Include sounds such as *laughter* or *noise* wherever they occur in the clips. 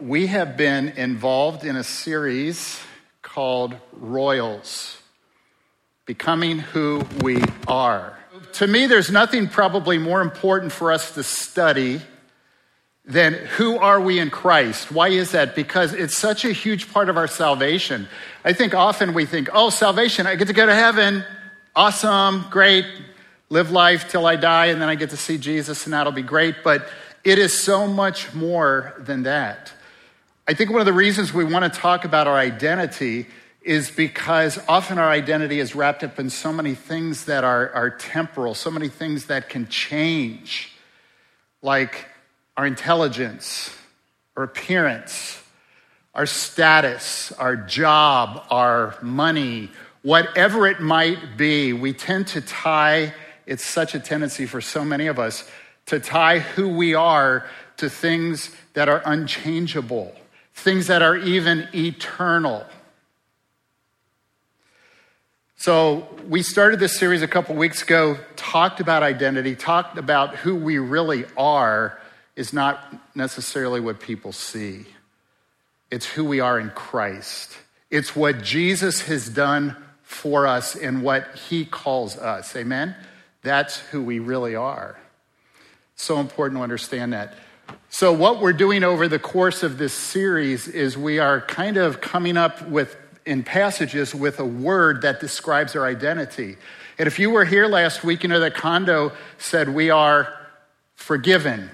we have been involved in a series called Royals Becoming Who We Are. To me, there's nothing probably more important for us to study than who are we in Christ. Why is that? Because it's such a huge part of our salvation. I think often we think, oh, salvation, I get to go to heaven. Awesome, great. Live life till I die, and then I get to see Jesus, and that'll be great. But it is so much more than that. I think one of the reasons we want to talk about our identity is because often our identity is wrapped up in so many things that are, are temporal, so many things that can change, like our intelligence, our appearance, our status, our job, our money, whatever it might be. We tend to tie, it's such a tendency for so many of us to tie who we are to things that are unchangeable, things that are even eternal. So, we started this series a couple weeks ago, talked about identity, talked about who we really are is not necessarily what people see. It's who we are in Christ. It's what Jesus has done for us and what he calls us. Amen? That's who we really are. So important to understand that. So, what we're doing over the course of this series is we are kind of coming up with, in passages, with a word that describes our identity. And if you were here last week, you know that Kondo said we are forgiven.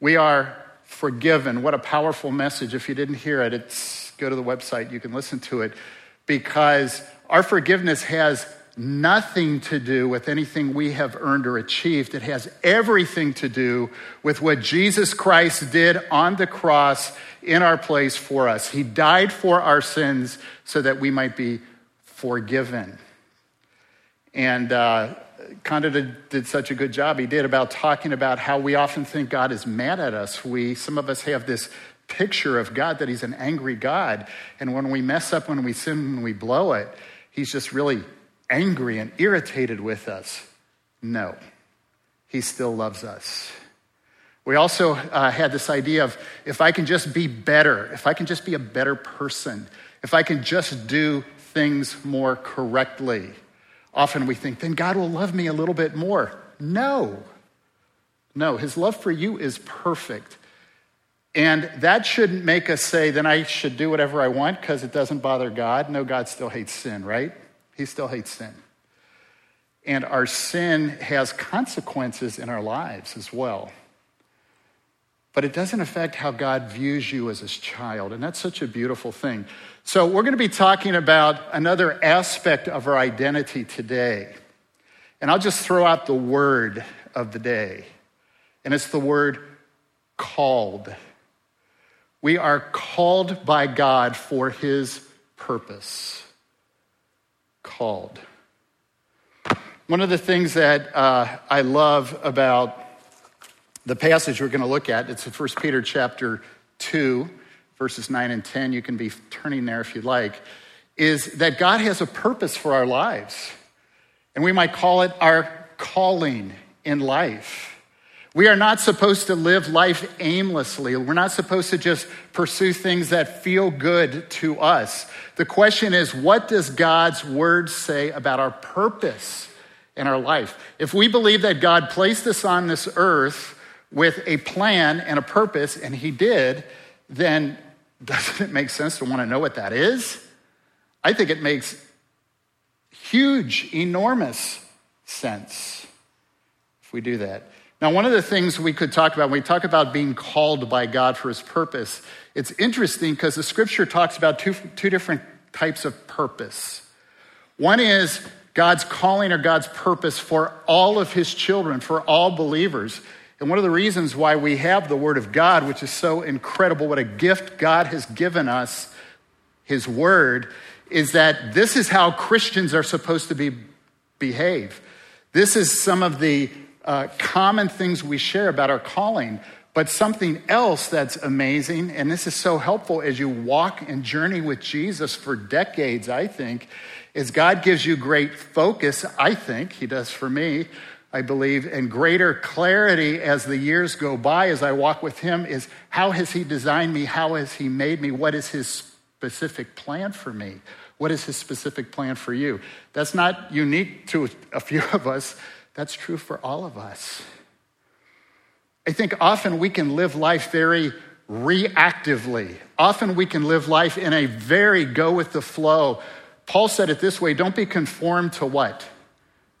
We are forgiven. What a powerful message. If you didn't hear it, it's go to the website, you can listen to it because our forgiveness has nothing to do with anything we have earned or achieved. It has everything to do with what Jesus Christ did on the cross in our place for us. He died for our sins so that we might be forgiven. And uh, did, did such a good job. He did about talking about how we often think God is mad at us. We, some of us have this picture of God that He's an angry God. And when we mess up, when we sin, when we blow it, He's just really angry and irritated with us. No, he still loves us. We also uh, had this idea of if I can just be better, if I can just be a better person, if I can just do things more correctly, often we think, then God will love me a little bit more. No, no, his love for you is perfect. And that shouldn't make us say, then I should do whatever I want because it doesn't bother God. No, God still hates sin, right? He still hates sin. And our sin has consequences in our lives as well. But it doesn't affect how God views you as his child. And that's such a beautiful thing. So, we're going to be talking about another aspect of our identity today. And I'll just throw out the word of the day. And it's the word called. We are called by God for his purpose called. One of the things that uh, I love about the passage we're going to look at, it's in 1 Peter chapter 2, verses 9 and 10. You can be turning there if you'd like, is that God has a purpose for our lives. And we might call it our calling in life. We are not supposed to live life aimlessly. We're not supposed to just pursue things that feel good to us. The question is, what does God's word say about our purpose in our life? If we believe that God placed us on this earth with a plan and a purpose, and He did, then doesn't it make sense to want to know what that is? I think it makes huge, enormous sense if we do that. Now, one of the things we could talk about when we talk about being called by God for his purpose, it's interesting because the scripture talks about two, two different types of purpose. One is God's calling or God's purpose for all of his children, for all believers. And one of the reasons why we have the Word of God, which is so incredible, what a gift God has given us, His Word, is that this is how Christians are supposed to be, behave. This is some of the uh, common things we share about our calling. But something else that's amazing, and this is so helpful as you walk and journey with Jesus for decades, I think, is God gives you great focus, I think, He does for me, I believe, and greater clarity as the years go by as I walk with Him is how has He designed me? How has He made me? What is His specific plan for me? What is His specific plan for you? That's not unique to a few of us, that's true for all of us. I think often we can live life very reactively. Often we can live life in a very go with the flow. Paul said it this way don't be conformed to what?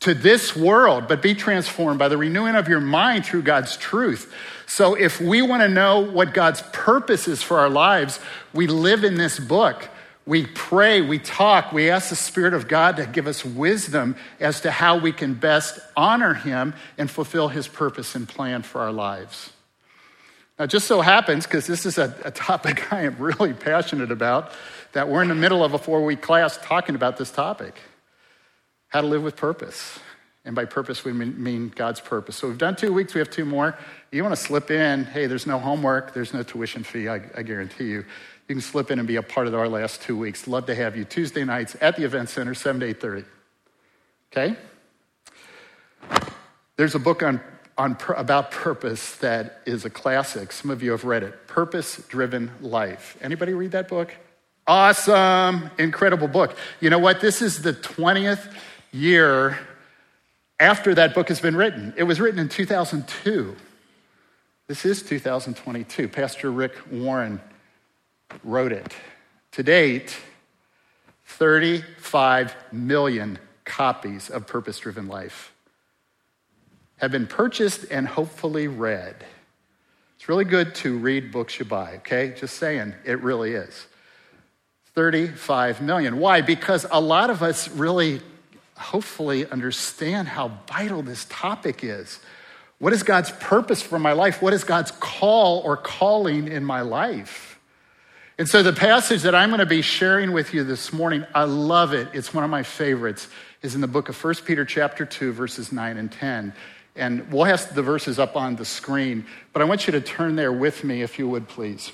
To this world, but be transformed by the renewing of your mind through God's truth. So, if we want to know what God's purpose is for our lives, we live in this book. We pray, we talk, we ask the Spirit of God to give us wisdom as to how we can best honor Him and fulfill His purpose and plan for our lives. Now, it just so happens, because this is a, a, topic *laughs* I am really passionate about, that we're in the middle of a four week class talking about this topic how to live with purpose. And by purpose, we mean God's purpose. So we've done two weeks, we have two more. You want to slip in, hey, there's no homework, there's no tuition fee, I, I guarantee you. You can slip in and be a part of our last two weeks. Love to have you Tuesday nights at the event center, 7 to 8.30. Okay? There's a book on on, about purpose that is a classic. Some of you have read it. Purpose Driven Life. Anybody read that book? Awesome, incredible book. You know what? This is the 20th year after that book has been written. It was written in 2002. This is 2022. Pastor Rick Warren wrote it. To date, 35 million copies of Purpose Driven Life have been purchased and hopefully read. It's really good to read books you buy, okay? Just saying, it really is. 35 million. Why? Because a lot of us really, hopefully, understand how vital this topic is. What is God's purpose for my life? What is God's call or calling in my life? And so, the passage that I'm going to be sharing with you this morning, I love it. It's one of my favorites, is in the book of 1 Peter, chapter 2, verses 9 and 10. And we'll have the verses up on the screen, but I want you to turn there with me, if you would, please.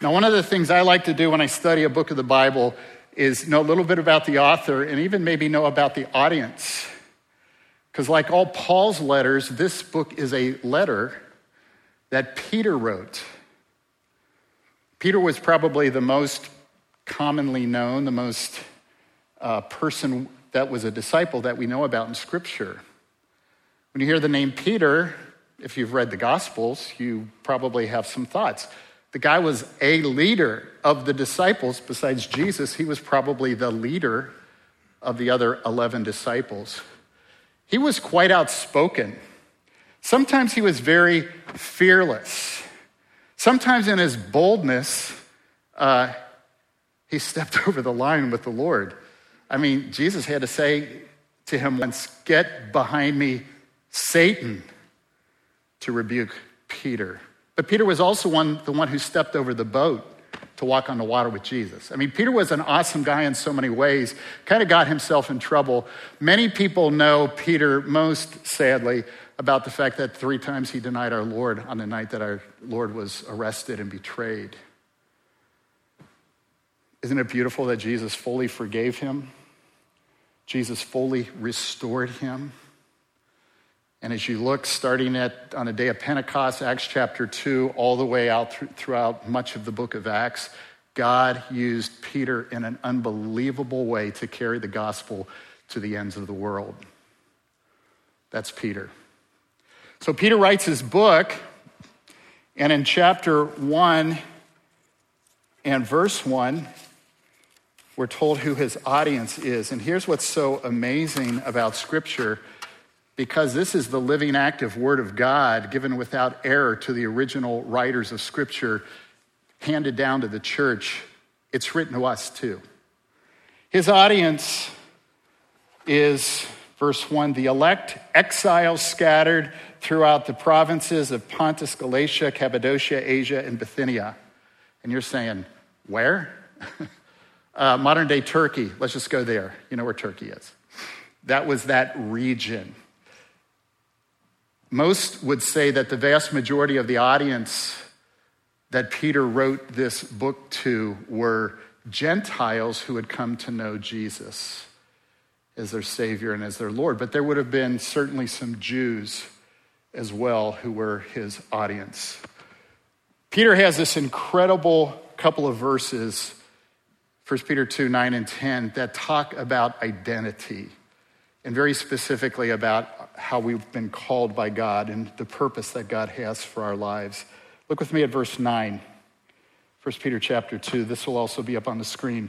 Now, one of the things I like to do when I study a book of the Bible is know a little bit about the author and even maybe know about the audience. Because, like all Paul's letters, this book is a letter that Peter wrote. Peter was probably the most commonly known, the most uh, person that was a disciple that we know about in Scripture. When you hear the name Peter, if you've read the Gospels, you probably have some thoughts. The guy was a leader of the disciples. Besides Jesus, he was probably the leader of the other 11 disciples. He was quite outspoken. Sometimes he was very fearless. Sometimes in his boldness, uh, he stepped *laughs* over the line with the Lord. I mean, Jesus had to say to him once, Get behind me, Satan to rebuke Peter. But Peter was also one, the one who stepped over the boat to walk on the water with Jesus. I mean, Peter was an awesome guy in so many ways, kind of got himself in trouble. Many people know Peter most sadly about the fact that three times he denied our Lord on the night that our Lord was arrested and betrayed. Isn't it beautiful that Jesus fully forgave him? Jesus fully restored him. And as you look, starting at on a day of Pentecost, Acts chapter 2, all the way out th- throughout much of the book of Acts, God used Peter in an unbelievable way to carry the gospel to the ends of the world. That's Peter. So Peter writes his book, and in chapter 1 and verse 1, we're told who his audience is. And here's what's so amazing about Scripture because this is the living, active Word of God given without error to the original writers of Scripture, handed down to the church, it's written to us too. His audience is, verse 1, the elect exiles scattered throughout the provinces of Pontus, Galatia, Cappadocia, Asia, and Bithynia. And you're saying, where? *laughs* uh, modern day Turkey. Let's just go there. You know where Turkey is. That was that region. Most would say that the vast majority of the audience that Peter wrote this book to were Gentiles who had come to know Jesus. As their Savior and as their Lord. But there would have been certainly some Jews as well who were his audience. Peter has this incredible couple of verses, 1 Peter 2 9 and 10, that talk about identity and very specifically about how we've been called by God and the purpose that God has for our lives. Look with me at verse 9, 1 Peter chapter 2. This will also be up on the screen.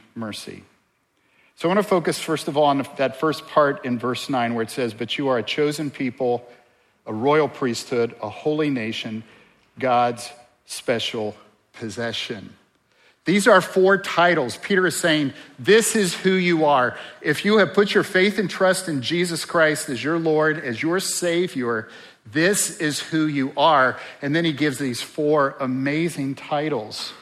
mercy. So I want to focus, first of all, on that first part in verse 9 where it says, But you are a chosen people, a royal priesthood, a holy nation, God's special possession. These are four titles. Peter is saying, This is who you are. If you have put your faith and trust in Jesus Christ as your Lord, as your Savior, this is who you are. And then he gives these four amazing titles.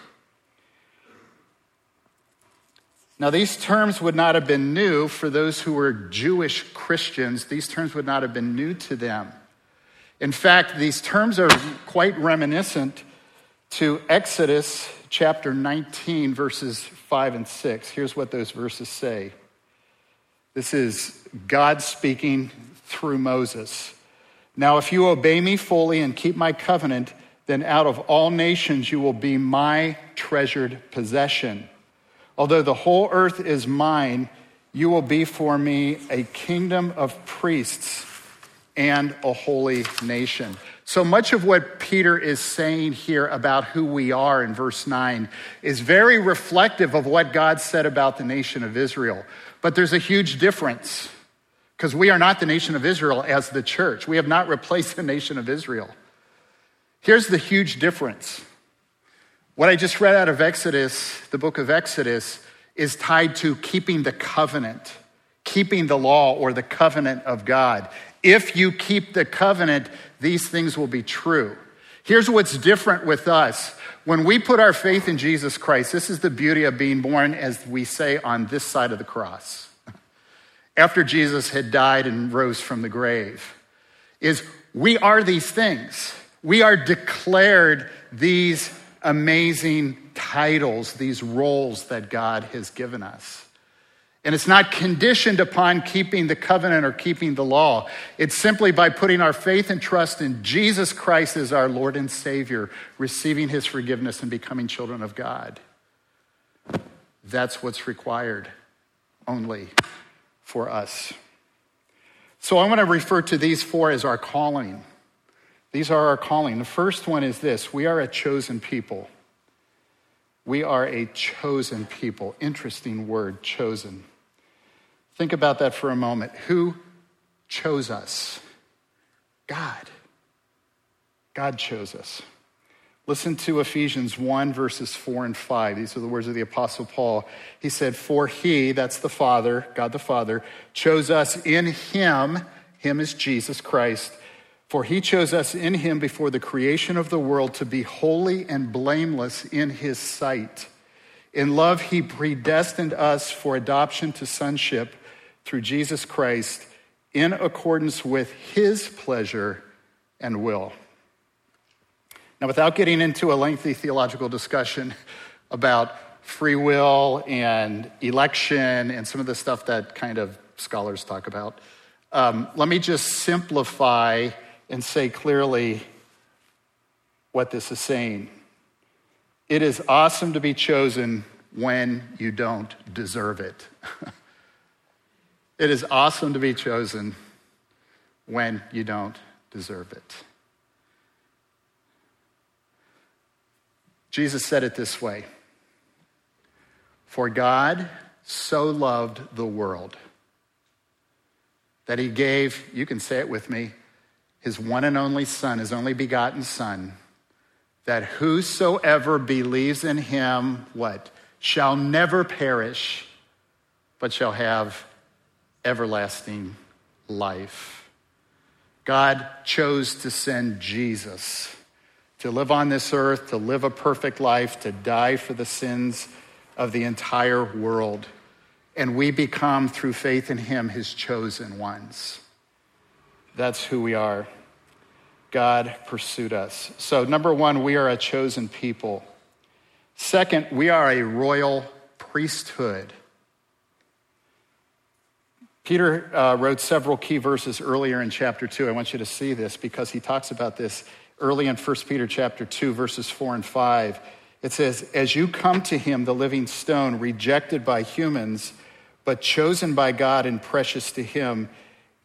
Now, these terms would not have been new for those who were Jewish Christians. These terms would not have been new to them. In fact, these terms are quite reminiscent to Exodus chapter 19, verses 5 and 6. Here's what those verses say this is God speaking through Moses. Now, if you obey me fully and keep my covenant, then out of all nations you will be my treasured possession. Although the whole earth is mine, you will be for me a kingdom of priests and a holy nation. So much of what Peter is saying here about who we are in verse 9 is very reflective of what God said about the nation of Israel. But there's a huge difference because we are not the nation of Israel as the church. We have not replaced the nation of Israel. Here's the huge difference what I just read out of Exodus, the book of Exodus, is tied to keeping the covenant, keeping the law or the covenant of God. If you keep the covenant, these things will be true. Here's what's different with us. When we put our faith in Jesus Christ, this is the beauty of being born, as we say, on this side of the cross. *laughs* After Jesus had died and rose from the grave, is we are these things. We are declared these amazing titles, these roles that God has given us. And it's not conditioned upon keeping the covenant or keeping the law. It's simply by putting our faith and trust in Jesus Christ as our Lord and Savior, receiving his forgiveness and becoming children of God. That's what's required only for us. So I want to refer to these four as our calling. These are our calling. The first one is this we are a chosen people. We are a chosen people. Interesting word, chosen. Think about that for a moment. Who chose us? God. God chose us. Listen to Ephesians 1, verses 4 and 5. These are the words of the Apostle Paul. He said, For he, that's the Father, God the Father, chose us in him, him is Jesus Christ for he chose us in him before the creation of the world to be holy and blameless in his sight. In love, he predestined us for adoption to sonship through Jesus Christ in accordance with his pleasure and will. Now, without getting into a lengthy theological discussion about free will and election and some of the stuff that kind of scholars talk about, um, let me just simplify and say clearly what this is saying. It is awesome to be chosen when you don't deserve it. *laughs* it is awesome to be chosen when you don't deserve it. Jesus said it this way For God so loved the world that he gave, you can say it with me, his one and only Son, his only begotten Son, that whosoever believes in him, what? Shall never perish, but shall have everlasting life. God chose to send Jesus to live on this earth, to live a perfect life, to die for the sins of the entire world. And we become, through faith in him, his chosen ones. That's who we are. God pursued us. So, number one, we are a chosen people. Second, we are a royal priesthood. Peter uh, wrote several key verses earlier in chapter 2. I want you to see this because he talks about this early in 1 Peter chapter 2 verses 4 and 5. It says, "As you come to him the living stone rejected by humans but chosen by God and precious to him,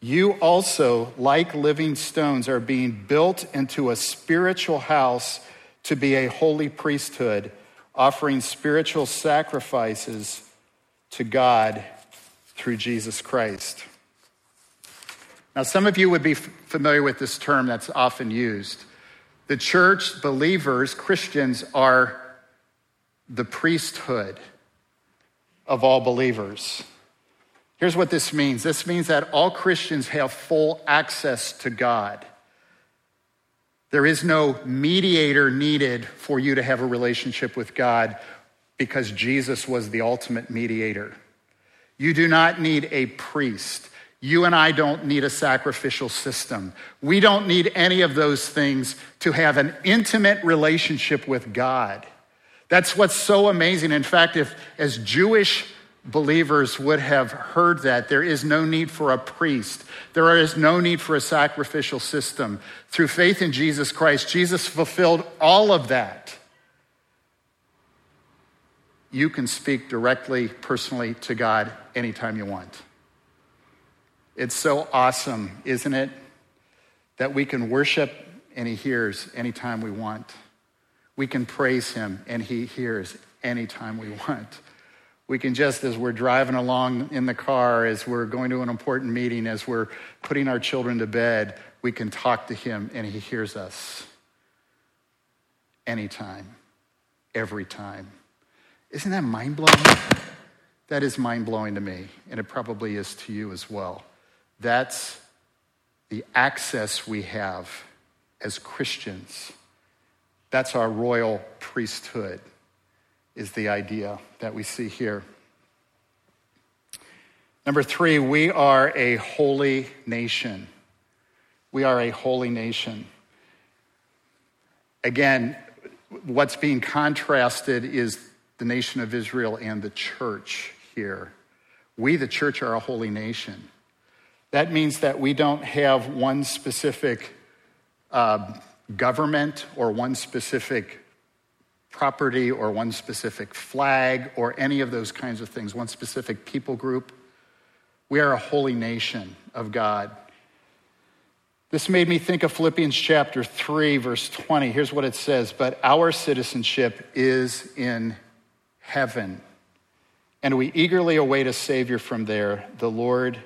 you also like living stones are being built into a spiritual house to be a holy priesthood, offering spiritual sacrifices to God through Jesus Christ." Now, some of you would be familiar with this term that's often used. The church, believers, Christians are the priesthood of all believers. Here's what this means this means that all Christians have full access to God. There is no mediator needed for you to have a relationship with God because Jesus was the ultimate mediator. You do not need a priest. You and I don't need a sacrificial system. We don't need any of those things to have an intimate relationship with God. That's what's so amazing. In fact, if as Jewish believers would have heard that, there is no need for a priest, there is no need for a sacrificial system. Through faith in Jesus Christ, Jesus fulfilled all of that. You can speak directly, personally to God anytime you want. It's so awesome, isn't it? That we can worship and He hears anytime we want. We can praise Him and He hears anytime we want. We can just, as we're driving along in the car, as we're going to an important meeting, as we're putting our children to bed, we can talk to Him and He hears us anytime, every time. Isn't that mind blowing? That is mind blowing to me, and it probably is to you as well. That's the access we have as Christians. That's our royal priesthood, is the idea that we see here. Number three, we are a holy nation. We are a holy nation. Again, what's being contrasted is the nation of Israel and the church here. We, the church, are a holy nation. That means that we don't have one specific uh, government or one specific property or one specific flag or any of those kinds of things, one specific people group. We are a holy nation of God. This made me think of Philippians chapter 3, verse 20. Here's what it says But our citizenship is in heaven, and we eagerly await a Savior from there, the Lord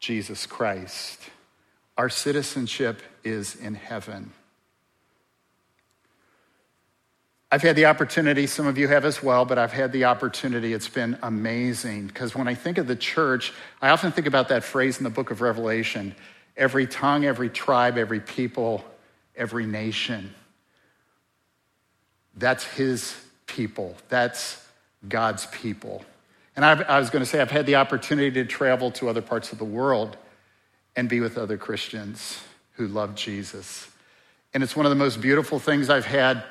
Jesus Christ. Our citizenship is in heaven. I've had the opportunity, some of you have as well, but I've had the opportunity. It's been amazing because when I think of the church, I often think about that phrase in the book of Revelation every tongue, every tribe, every people, every nation. That's his people. That's God's people. And I've, i was going to say, I've had the opportunity to travel to other parts of the world and be with other Christians who love Jesus. And it's one of the most beautiful things I've had,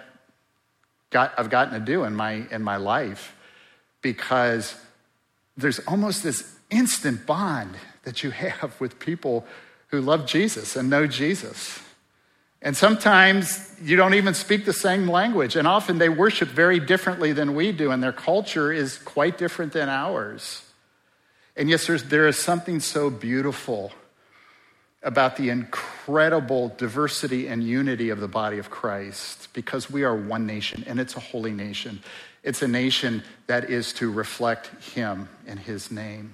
got, I've gotten to do in my, in my life because there's almost this instant bond that you have with people who love Jesus and know Jesus. And sometimes you don't even speak the same language. And often they worship very differently than we do, and their culture is quite different than ours. And yes, there is something so beautiful about the incredible diversity and unity of the body of Christ because we are one nation and it's a holy nation. It's a nation that is to reflect Him and His name.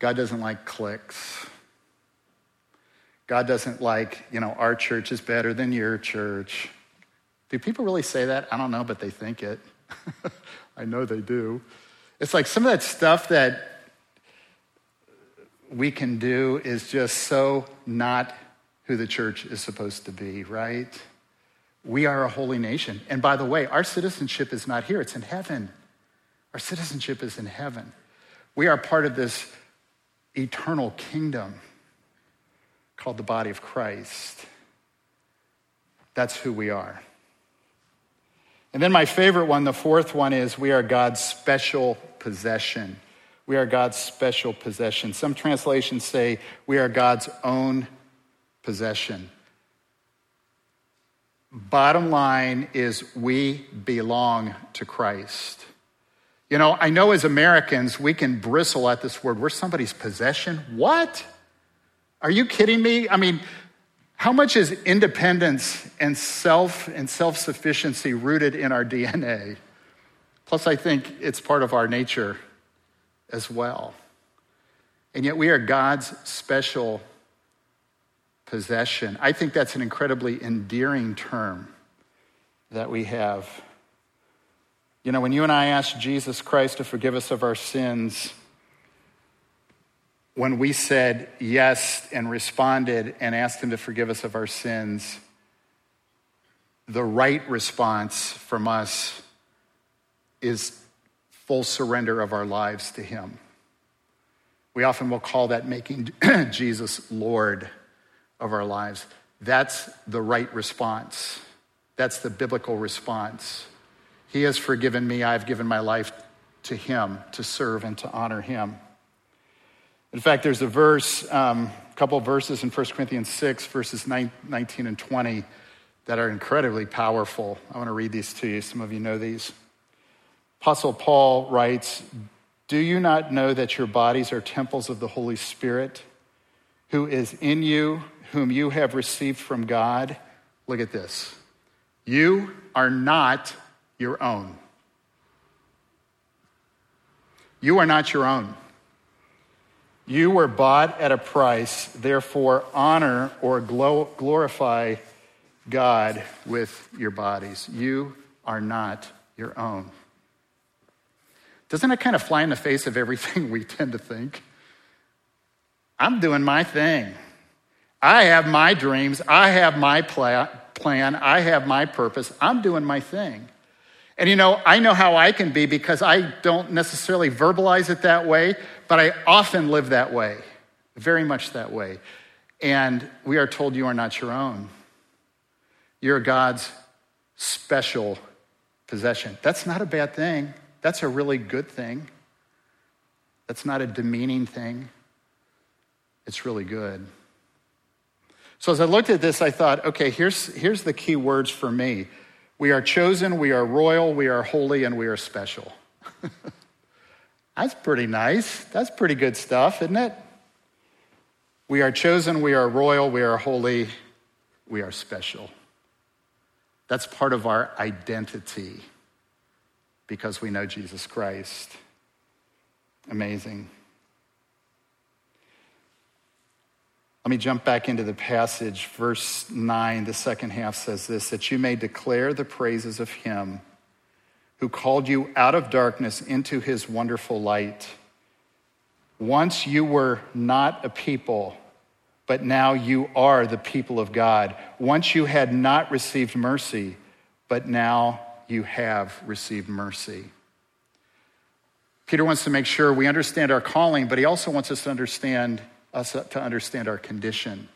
God doesn't like cliques. God doesn't like, you know, our church is better than your church. Do people really say that? I don't know, but they think it. *laughs* I know they do. It's like some of that stuff that we can do is just so not who the church is supposed to be, right? We are a holy nation. And by the way, our citizenship is not here, it's in heaven. Our citizenship is in heaven. We are part of this eternal kingdom called the body of Christ. That's who we are. And then my favorite one, the fourth one, is we are God's special possession. We are God's special possession. Some translations say we are God's own possession. Bottom line is we belong to Christ. You know, I know as Americans, we can bristle at this word. We're somebody's possession. What? Are you kidding me? I mean, how much is independence and self and self sufficiency rooted in our DNA? Plus, I think it's part of our nature as well. And yet, we are God's special possession. I think that's an incredibly endearing term that we have. You know, when you and I ask Jesus Christ to forgive us of our sins, when we said yes and responded and asked Him to forgive us of our sins, the right response from us is full surrender of our lives to Him. We often will call that making *clears throat* Jesus Lord of our lives. That's the right response. That's the biblical response. He has forgiven me. I've given my life to Him to serve and to honor Him. In fact, there's a verse, um, a couple of verses in 1 Corinthians 6, verses 19 and 20, that are incredibly powerful. I want to read these to you. Some of you know these. Apostle Paul writes, Do you not know that your bodies are temples of the Holy Spirit, who is in you, whom you have received from God? Look at this. You are not your own. You are not your own. You were bought at a price, therefore, honor or glorify God with your bodies. You are not your own. Doesn't that kind of fly in the face of everything *laughs* we tend to think? I'm doing my thing. I have my dreams. I have my plan. I have my purpose. I'm doing my thing. And you know, I know how I can be because I don't necessarily verbalize it that way, but I often live that way, very much that way. And we are told you are not your own. You're God's special possession. That's not a bad thing. That's a really good thing. That's not a demeaning thing. It's really good. So as I looked at this, I thought, okay, here's, here's the key words for me we are chosen, we are royal, we are holy, and we are special. *laughs* That's pretty nice. That's pretty good stuff, isn't it? We are chosen, we are royal, we are holy, we are special. That's part of our identity because we know Jesus Christ. Amazing. Let me jump back into the passage. Verse 9, the second half says this that you may declare the praises of him who called you out of darkness into his wonderful light. Once you were not a people, but now you are the people of God. Once you had not received mercy, but now you have received mercy. Peter wants to make sure we understand our calling, but he also wants us to understand us to understand our condition.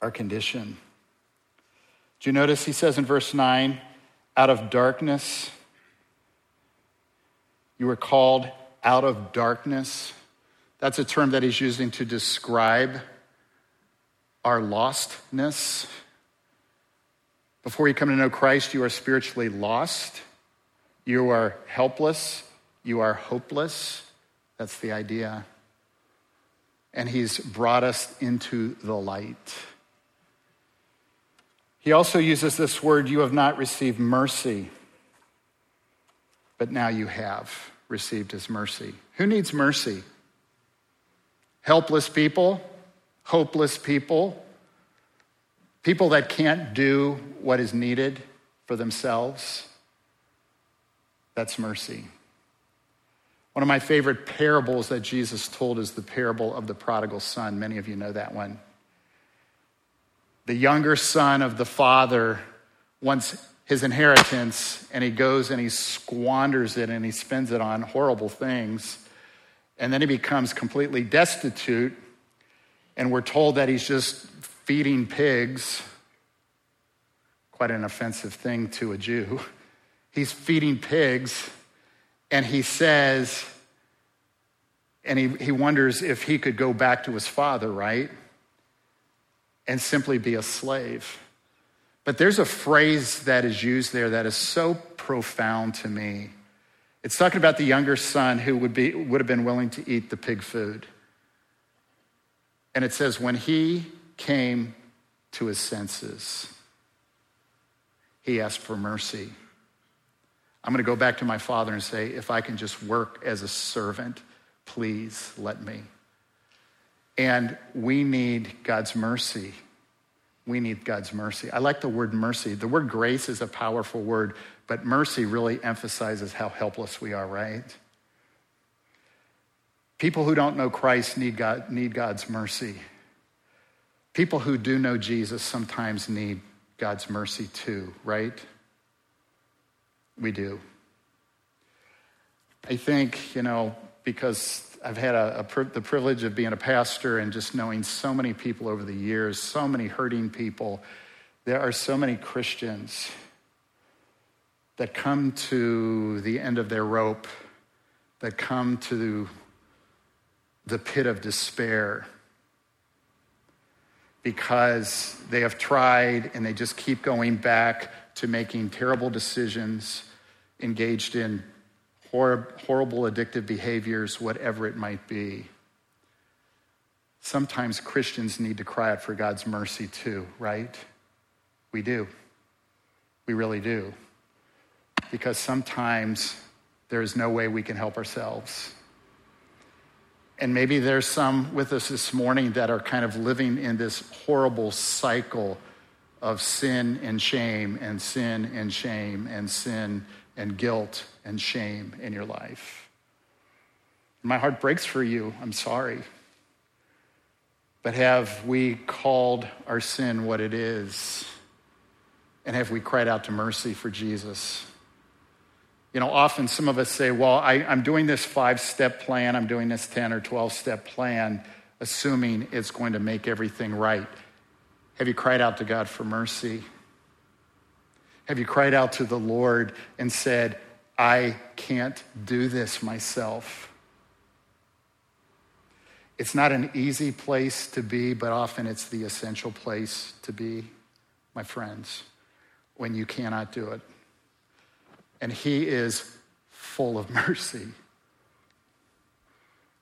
Our condition. Do you notice he says in verse 9, out of darkness, you were called out of darkness. That's a term that he's using to describe our lostness. Before you come to know Christ, you are spiritually lost. You are helpless. You are hopeless. That's the idea and he's brought us into the light. He also uses this word, you have not received mercy, but now you have received his mercy. Who needs mercy? Helpless people, hopeless people, people that can't do what is needed for themselves. That's mercy. One of my favorite parables that Jesus told is the parable of the prodigal son. Many of you know that one. The younger son of the father wants his inheritance and he goes and he squanders it and he spends it on horrible things. And then he becomes completely destitute. And we're told that he's just feeding pigs. Quite an offensive thing to a Jew. He's feeding pigs. And he says, and he, he wonders if he could go back to his father, right? And simply be a slave. But there's a phrase that is used there that is so profound to me. It's talking about the younger son who would, be, would have been willing to eat the pig food. And it says, when he came to his senses, he asked for mercy. I'm going to go back to my father and say, if I can just work as a servant, please let me. And we need God's mercy we need God's mercy. I like the word mercy. The word grace is a powerful word, but mercy really emphasizes how helpless we are, right? People who don't know Christ need, God, need God's mercy. People who do know Jesus sometimes need God's mercy too, right? We do. I think, you know, because I've had a, a, the privilege of being a pastor and just knowing so many people over the years, so many hurting people. There are so many Christians that come to the end of their rope, that come to the pit of despair because they have tried and they just keep going back to making terrible decisions, engaged in horrible addictive behaviors, whatever it might be. Sometimes Christians need to cry out for God's mercy too, right? We do. We really do. Because sometimes there is no way we can help ourselves. And maybe there's some with us this morning that are kind of living in this horrible cycle of sin and shame and sin and shame and sin and guilt and shame in your life. My heart breaks for you. I'm sorry. But have we called our sin what it is? And have we cried out to mercy for Jesus? You know, often some of us say, well, I, am doing this five step plan, I'm doing this 10 or 12 step plan, assuming it's going to make everything right. Have you cried out to God for mercy? Have you cried out to the Lord and said, I can't do this myself? It's not an easy place to be, but often it's the essential place to be, my friends, when you cannot do it. And He is full of mercy.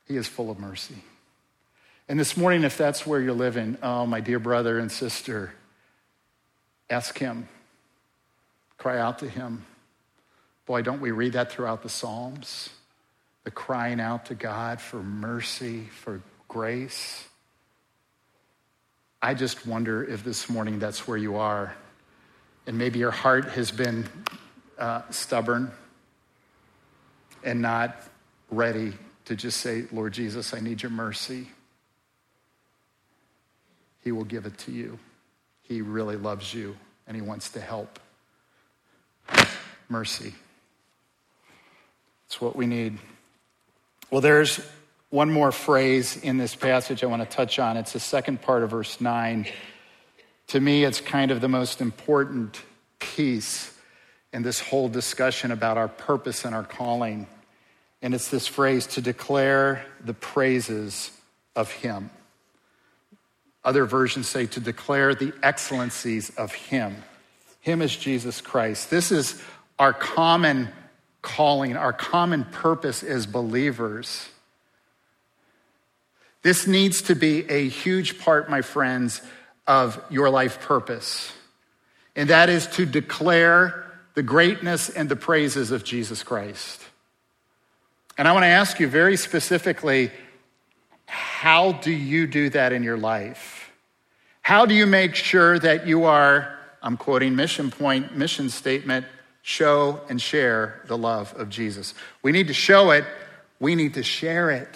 He is full of mercy. And this morning, if that's where you're living, oh, my dear brother and sister, ask Him. Cry out to him. Boy, don't we read that throughout the Psalms? The crying out to God for mercy, for grace. I just wonder if this morning that's where you are. And maybe your heart has been uh, stubborn and not ready to just say, Lord Jesus, I need your mercy. He will give it to you. He really loves you and he wants to help mercy. It's what we need. Well, there's one more phrase in this passage I want to touch on. It's the second part of verse 9. To me, it's kind of the most important piece in this whole discussion about our purpose and our calling. And it's this phrase to declare the praises of Him. Other versions say to declare the excellencies of Him. Him is Jesus Christ. This is our common calling, our common purpose as believers. This needs to be a huge part, my friends, of your life purpose. And that is to declare the greatness and the praises of Jesus Christ. And I want to ask you very specifically how do you do that in your life? How do you make sure that you are, I'm quoting mission point, mission statement, show and share the love of Jesus. We need to show it We need to share it.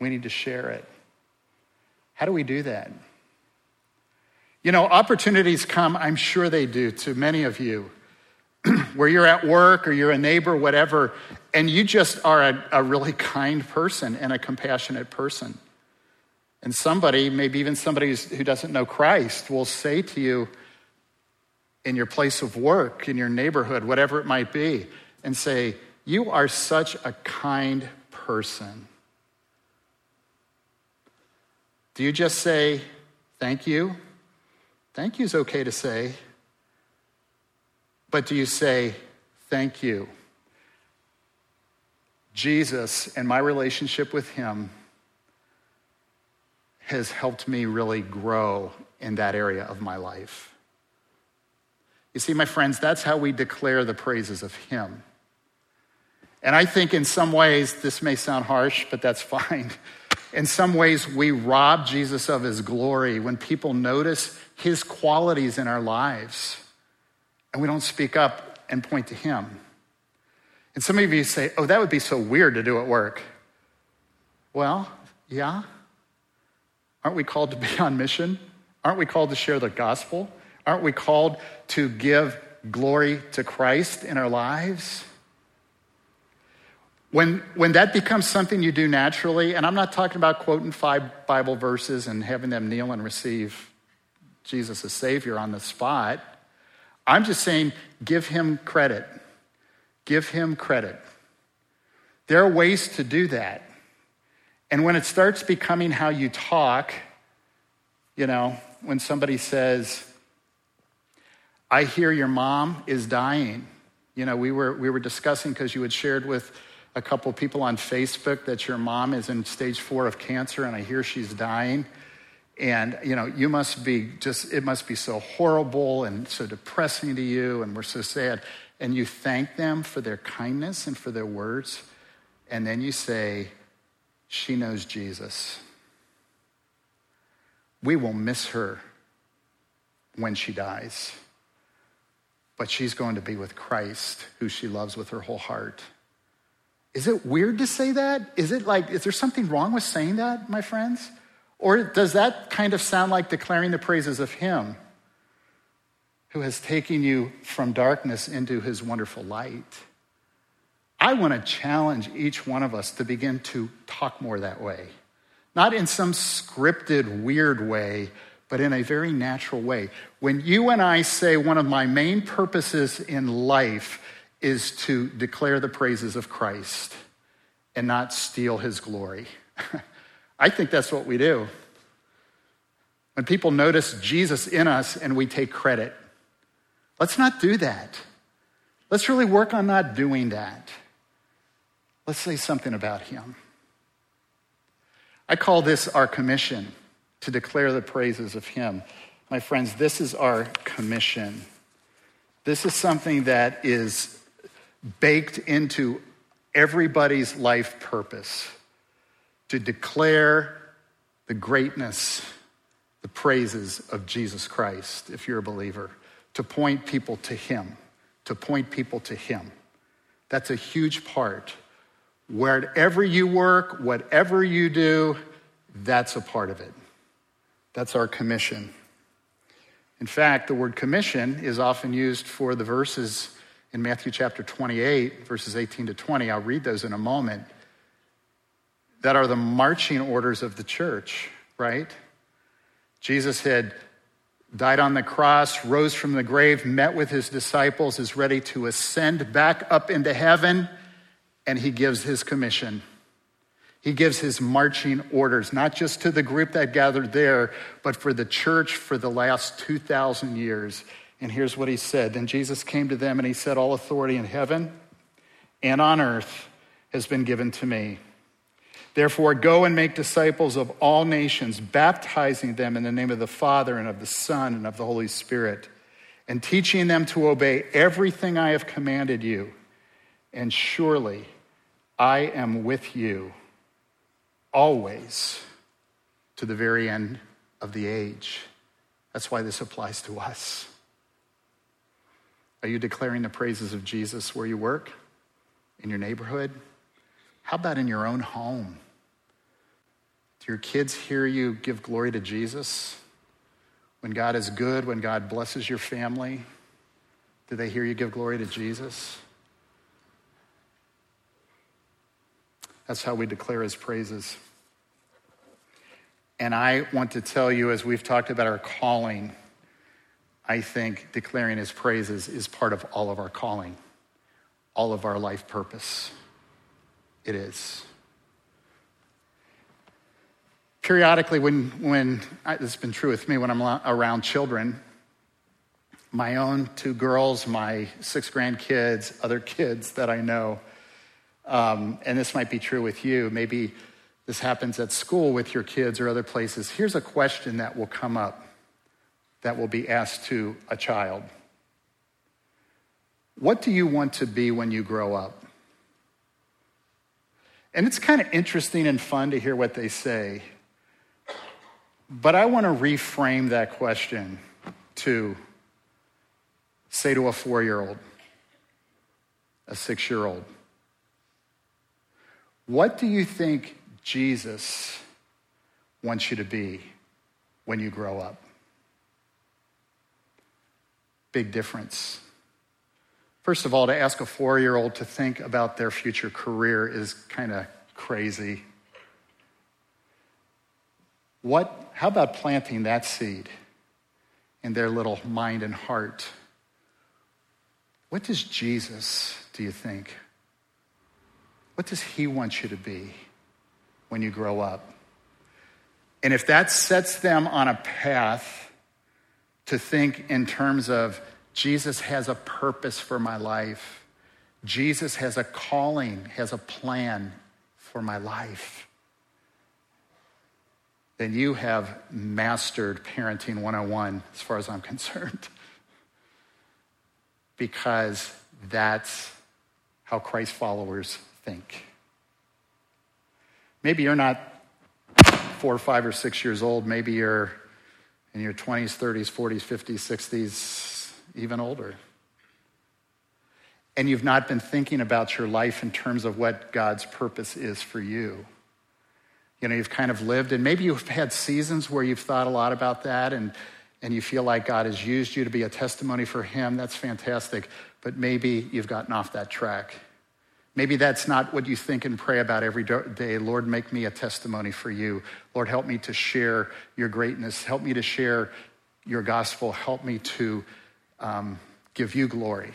We need to share it. How do we do that? You know, opportunities come, I'm sure they do, to many of you, *clears throat* where you're at work or you're a neighbor, whatever, and you just are a, a really kind person and a compassionate person. And somebody, maybe even somebody who doesn't know Christ, will say to you in your place of work, in your neighborhood, whatever it might be, and say, You are such a kind person. Do you just say, Thank you? Thank you is okay to say. But do you say, Thank you? Jesus and my relationship with Him has helped me really grow in that area of my life. You see, my friends, that's how we declare the praises of Him. And I think in some ways, this may sound harsh, but that's fine. *laughs* In some ways, we rob Jesus of his glory when people notice his qualities in our lives and we don't speak up and point to him. And some of you say, oh, that would be so weird to do at work. Well, yeah. Aren't we called to be on mission? Aren't we called to share the gospel? Aren't we called to give glory to Christ in our lives? When, when that becomes something you do naturally, and I'm not talking about quoting five Bible verses and having them kneel and receive Jesus as Savior on the spot, I'm just saying give him credit. Give him credit. There are ways to do that. And when it starts becoming how you talk, you know, when somebody says, I hear your mom is dying. You know, we were, we were discussing because you had shared with a couple people on Facebook that your mom is in stage four of cancer and I hear she's dying. And, you know, you must be just, it must be so horrible and so depressing to you, and we're so sad. And you thank them for their kindness and for their words. And then you say, She knows Jesus. We will miss her when she dies, but she's going to be with Christ, who she loves with her whole heart. Is it weird to say that? Is it like, is there something wrong with saying that, my friends? Or does that kind of sound like declaring the praises of Him who has taken you from darkness into His wonderful light? I want to challenge each one of us to begin to talk more that way. Not in some scripted, weird way, but in a very natural way. When you and I say one of my main purposes in life is to declare the praises of Christ and not steal his glory. *laughs* I think that's what we do. When people notice Jesus in us and we take credit, let's not do that. Let's really work on not doing that. Let's say something about him. I call this our commission to declare the praises of him. My friends, this is our commission. This is something that is baked into everybody's life purpose to declare the greatness, the praises of Jesus Christ, if you're a believer, to point people to Him, to point people to Him. That's a huge part. Wherever you work, whatever you do, that's a part of it. That's our commission. In fact, the word commission is often used for the verses in Matthew chapter 28, verses 18 to 20. I'll read those in a moment. That are the marching orders of the church, right? Jesus had died on the cross, rose from the grave, met with his disciples, is ready to ascend back up into heaven, and he gives his commission. He gives his marching orders, not just to the group that gathered there, but for the church for the last 2,000 years. And here's what he said Then Jesus came to them and he said, All authority in heaven and on earth has been given to me. Therefore, go and make disciples of all nations, baptizing them in the name of the Father and of the Son and of the Holy Spirit, and teaching them to obey everything I have commanded you. And surely I am with you always to the very end of the age. That's why this applies to us. Are you declaring the praises of Jesus where you work, in your neighborhood, How about in your own home? Your kids hear you give glory to Jesus? When God is good, when God blesses your family, do they hear you give glory to Jesus? That's how we declare his praises. And I want to tell you, as we've talked about our calling, I think declaring his praises is part of all of our calling, all of our life purpose. It is. Periodically, when, when has been true with me, when I'm around children, my own two girls, my six grandkids, other kids that I know, um, and this might be true with you, maybe this happens at school with your kids or other places. Here's a question that will come up that will be asked to a child What do you want to be when you grow up? And it's kind of interesting and fun to hear what they say. But I want to reframe that question to say to a four year old, a six year old, what do you think Jesus wants you to be when you grow up? Big difference. First of all, to ask a four year old to think about their future career is kind of crazy. What, how about planting that seed in their little mind and heart? What does Jesus, do you think, what does he want you to be when you grow up? And if that sets them on a path to think in terms of Jesus has a purpose for my life, Jesus has a calling, has a plan for my life, then you have mastered parenting 101 as far as I'm *laughs* concerned. because that's how Christ followers think. Maybe you're not four or five or six years old. Maybe you're in your 20s, 30s, 40s, 50s, 60s, even older. And you've not been thinking about your life in terms of what God's purpose is for you. You know, you've kind of lived, and maybe you've had seasons where you've thought a lot about that and, and you feel like God has used you to be a testimony for Him. That's fantastic. But maybe you've gotten off that track. Maybe that's not what you think and pray about every day. Lord, make me a testimony for you. Lord, help me to share your greatness. Help me to share your gospel. Help me to um, give you glory.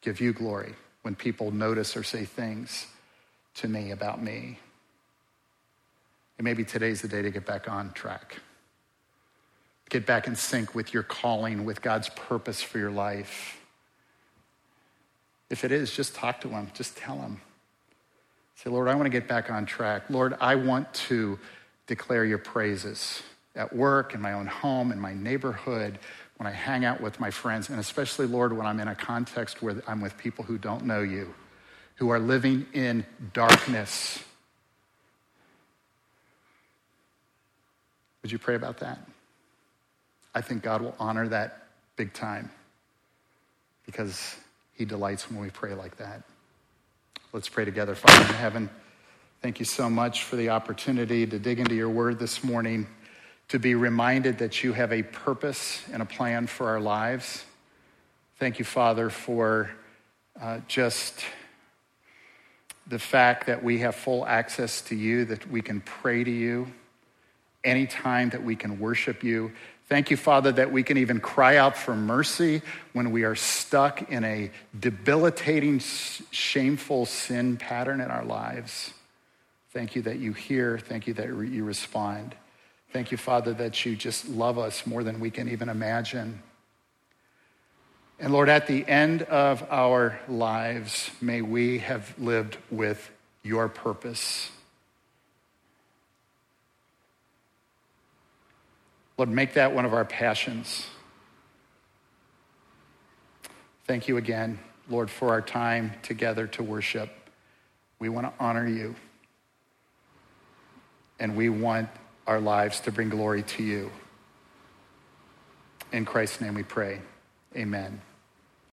Give you glory when people notice or say things to me about me. And maybe today's the day to get back on track. Get back in sync with your calling, with God's purpose for your life. If it is, just talk to him, just tell him. Say, Lord, I want to get back on track. Lord, I want to declare your praises at work, in my own home, in my neighborhood, when I hang out with my friends, and especially, Lord, when I'm in a context where I'm with people who don't know you, who are living in darkness. Would you pray about that? I think God will honor that big time because he delights when we pray like that. Let's pray together, Father in heaven. Thank you so much for the opportunity to dig into your word this morning, to be reminded that you have a purpose and a plan for our lives. Thank you, Father, for uh, just the fact that we have full access to you, that we can pray to you anytime, that we can worship you. Thank you, Father, that we can even cry out for mercy when we are stuck in a debilitating, shameful sin pattern in our lives. Thank you that you hear. Thank you that you respond. Thank you, Father, that you just love us more than we can even imagine. And Lord, at the end of our lives, may we have lived with your purpose. Lord, make that one of our passions. Thank you again, Lord, for our time together to worship. We want to honor you. And we want our lives to bring glory to you. In Christ's name we pray. Amen.